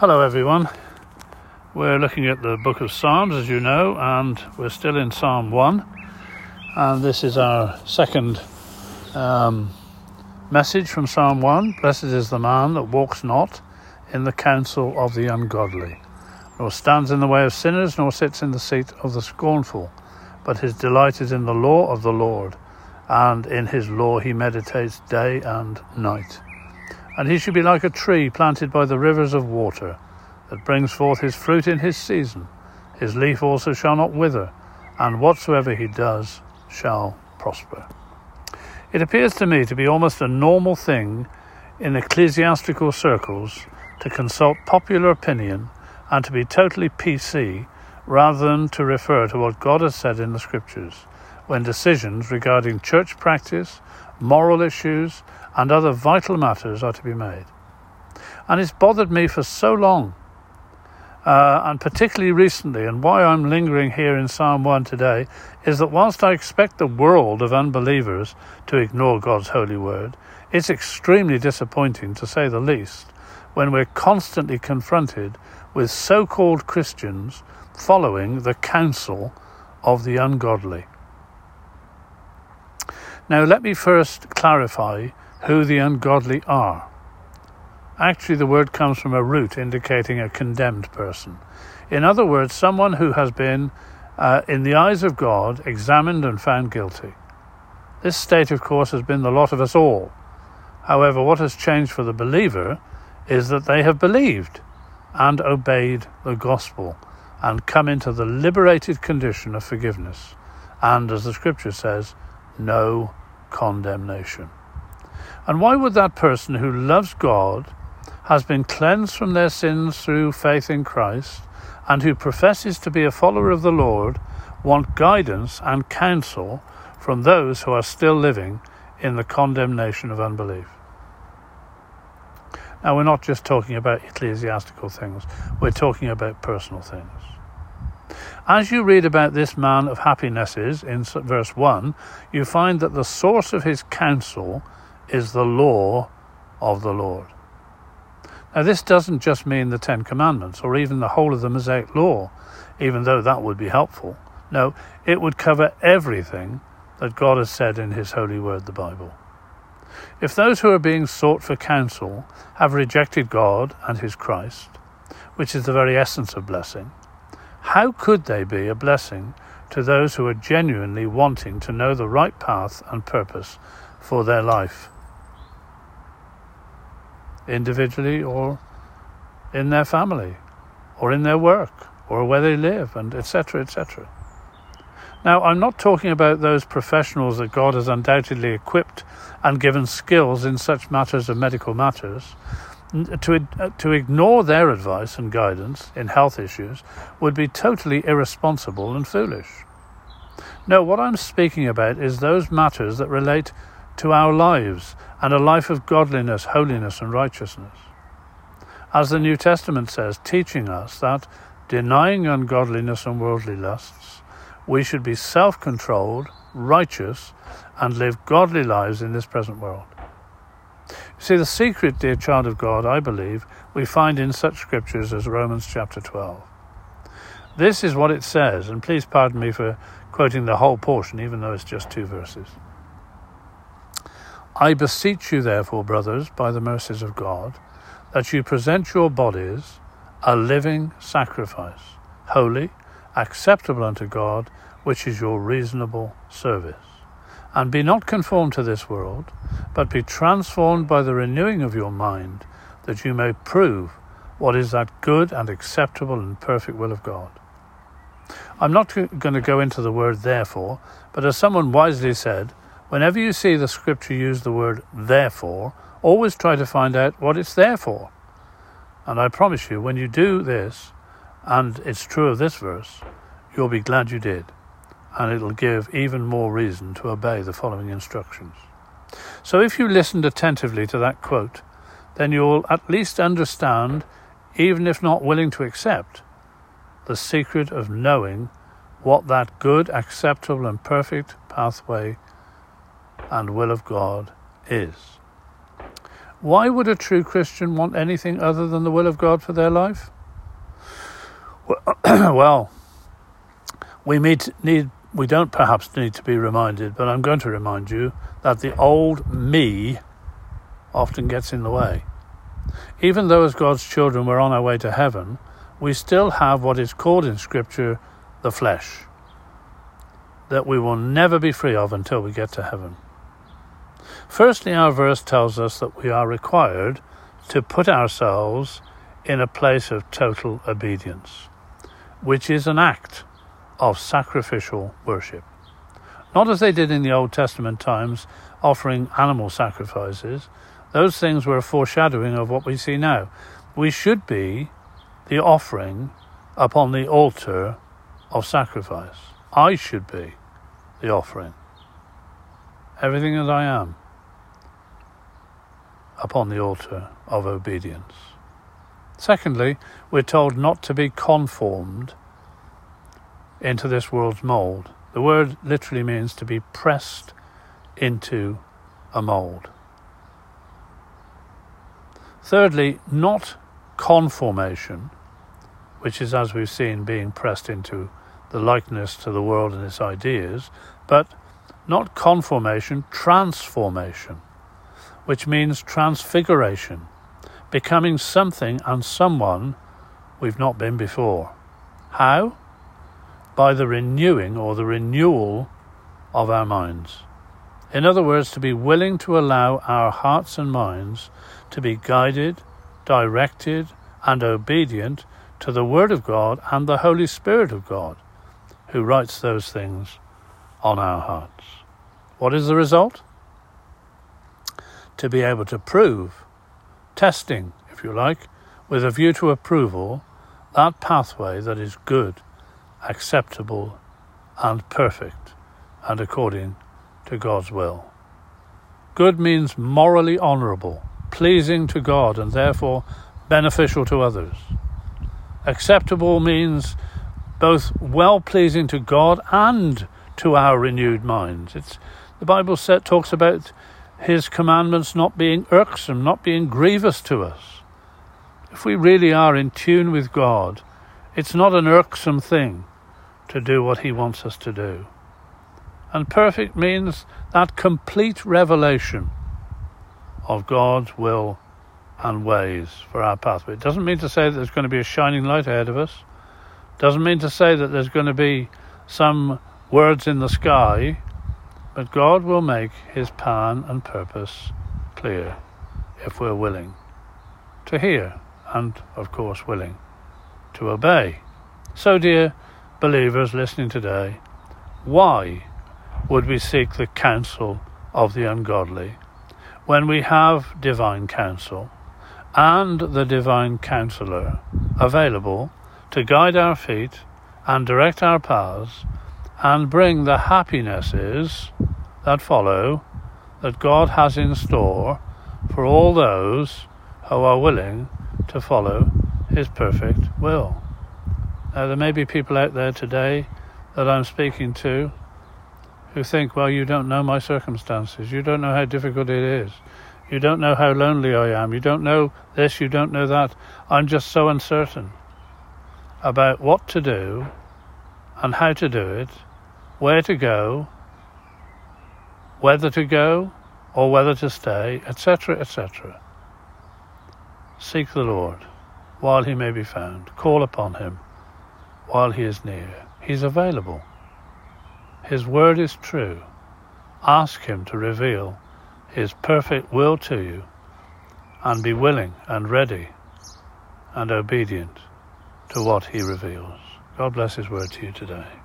Hello, everyone. We're looking at the book of Psalms, as you know, and we're still in Psalm 1. And this is our second um, message from Psalm 1 Blessed is the man that walks not in the counsel of the ungodly, nor stands in the way of sinners, nor sits in the seat of the scornful, but his delight is in the law of the Lord, and in his law he meditates day and night. And he shall be like a tree planted by the rivers of water, that brings forth his fruit in his season. His leaf also shall not wither, and whatsoever he does shall prosper. It appears to me to be almost a normal thing in ecclesiastical circles to consult popular opinion and to be totally PC rather than to refer to what God has said in the Scriptures when decisions regarding church practice, moral issues, and other vital matters are to be made. And it's bothered me for so long, uh, and particularly recently, and why I'm lingering here in Psalm 1 today is that whilst I expect the world of unbelievers to ignore God's holy word, it's extremely disappointing, to say the least, when we're constantly confronted with so called Christians following the counsel of the ungodly. Now, let me first clarify who the ungodly are. Actually, the word comes from a root indicating a condemned person. In other words, someone who has been, uh, in the eyes of God, examined and found guilty. This state, of course, has been the lot of us all. However, what has changed for the believer is that they have believed and obeyed the gospel and come into the liberated condition of forgiveness and, as the scripture says, no condemnation. And why would that person who loves God, has been cleansed from their sins through faith in Christ, and who professes to be a follower of the Lord, want guidance and counsel from those who are still living in the condemnation of unbelief? Now, we're not just talking about ecclesiastical things, we're talking about personal things. As you read about this man of happinesses in verse 1, you find that the source of his counsel is the law of the Lord. Now, this doesn't just mean the Ten Commandments or even the whole of the Mosaic Law, even though that would be helpful. No, it would cover everything that God has said in His holy word, the Bible. If those who are being sought for counsel have rejected God and His Christ, which is the very essence of blessing, how could they be a blessing to those who are genuinely wanting to know the right path and purpose for their life? Individually or in their family or in their work or where they live and etc etc now i'm not talking about those professionals that god has undoubtedly equipped and given skills in such matters of medical matters to, uh, to ignore their advice and guidance in health issues would be totally irresponsible and foolish. No, what I'm speaking about is those matters that relate to our lives and a life of godliness, holiness, and righteousness. As the New Testament says, teaching us that, denying ungodliness and worldly lusts, we should be self controlled, righteous, and live godly lives in this present world. You see, the secret, dear child of God, I believe, we find in such scriptures as Romans chapter 12. This is what it says, and please pardon me for quoting the whole portion, even though it's just two verses. I beseech you, therefore, brothers, by the mercies of God, that you present your bodies a living sacrifice, holy, acceptable unto God, which is your reasonable service. And be not conformed to this world, but be transformed by the renewing of your mind, that you may prove what is that good and acceptable and perfect will of God. I'm not going to go into the word therefore, but as someone wisely said, Whenever you see the scripture use the word therefore, always try to find out what it's there for. And I promise you, when you do this, and it's true of this verse, you'll be glad you did. And it'll give even more reason to obey the following instructions. So if you listened attentively to that quote, then you'll at least understand, even if not willing to accept, the secret of knowing what that good, acceptable, and perfect pathway and will of God is. Why would a true Christian want anything other than the will of God for their life? Well, we need, need we don't perhaps need to be reminded, but I'm going to remind you that the old me often gets in the way. Even though, as God's children, we're on our way to heaven, we still have what is called in Scripture the flesh, that we will never be free of until we get to heaven. Firstly, our verse tells us that we are required to put ourselves in a place of total obedience, which is an act of sacrificial worship. Not as they did in the Old Testament times, offering animal sacrifices. Those things were a foreshadowing of what we see now. We should be the offering upon the altar of sacrifice. I should be the offering. Everything that I am upon the altar of obedience. Secondly, we're told not to be conformed into this world's mould. The word literally means to be pressed into a mould. Thirdly, not conformation, which is, as we've seen, being pressed into the likeness to the world and its ideas, but not conformation, transformation, which means transfiguration, becoming something and someone we've not been before. How? By the renewing or the renewal of our minds. In other words, to be willing to allow our hearts and minds to be guided, directed, and obedient to the Word of God and the Holy Spirit of God, who writes those things on our hearts. What is the result? To be able to prove, testing, if you like, with a view to approval, that pathway that is good, acceptable, and perfect, and according to God's will. Good means morally honourable, pleasing to God, and therefore beneficial to others. Acceptable means both well pleasing to God and to our renewed minds. It's the Bible set, talks about His commandments not being irksome, not being grievous to us. If we really are in tune with God, it's not an irksome thing to do what He wants us to do. And perfect means that complete revelation of God's will and ways for our pathway. It doesn't mean to say that there's going to be a shining light ahead of us. Doesn't mean to say that there's going to be some words in the sky, but God will make his plan and purpose clear if we're willing to hear and, of course, willing to obey. So, dear believers listening today, why would we seek the counsel of the ungodly when we have divine counsel? and the Divine Counselor available to guide our feet and direct our paths and bring the happinesses that follow that God has in store for all those who are willing to follow His perfect will. Now, there may be people out there today that I'm speaking to who think, well, you don't know my circumstances, you don't know how difficult it is. You don't know how lonely I am. You don't know this, you don't know that. I'm just so uncertain about what to do and how to do it, where to go, whether to go or whether to stay, etc., etc. Seek the Lord while he may be found. Call upon him while he is near. He's available. His word is true. Ask him to reveal his perfect will to you and be willing and ready and obedient to what he reveals. God bless his word to you today.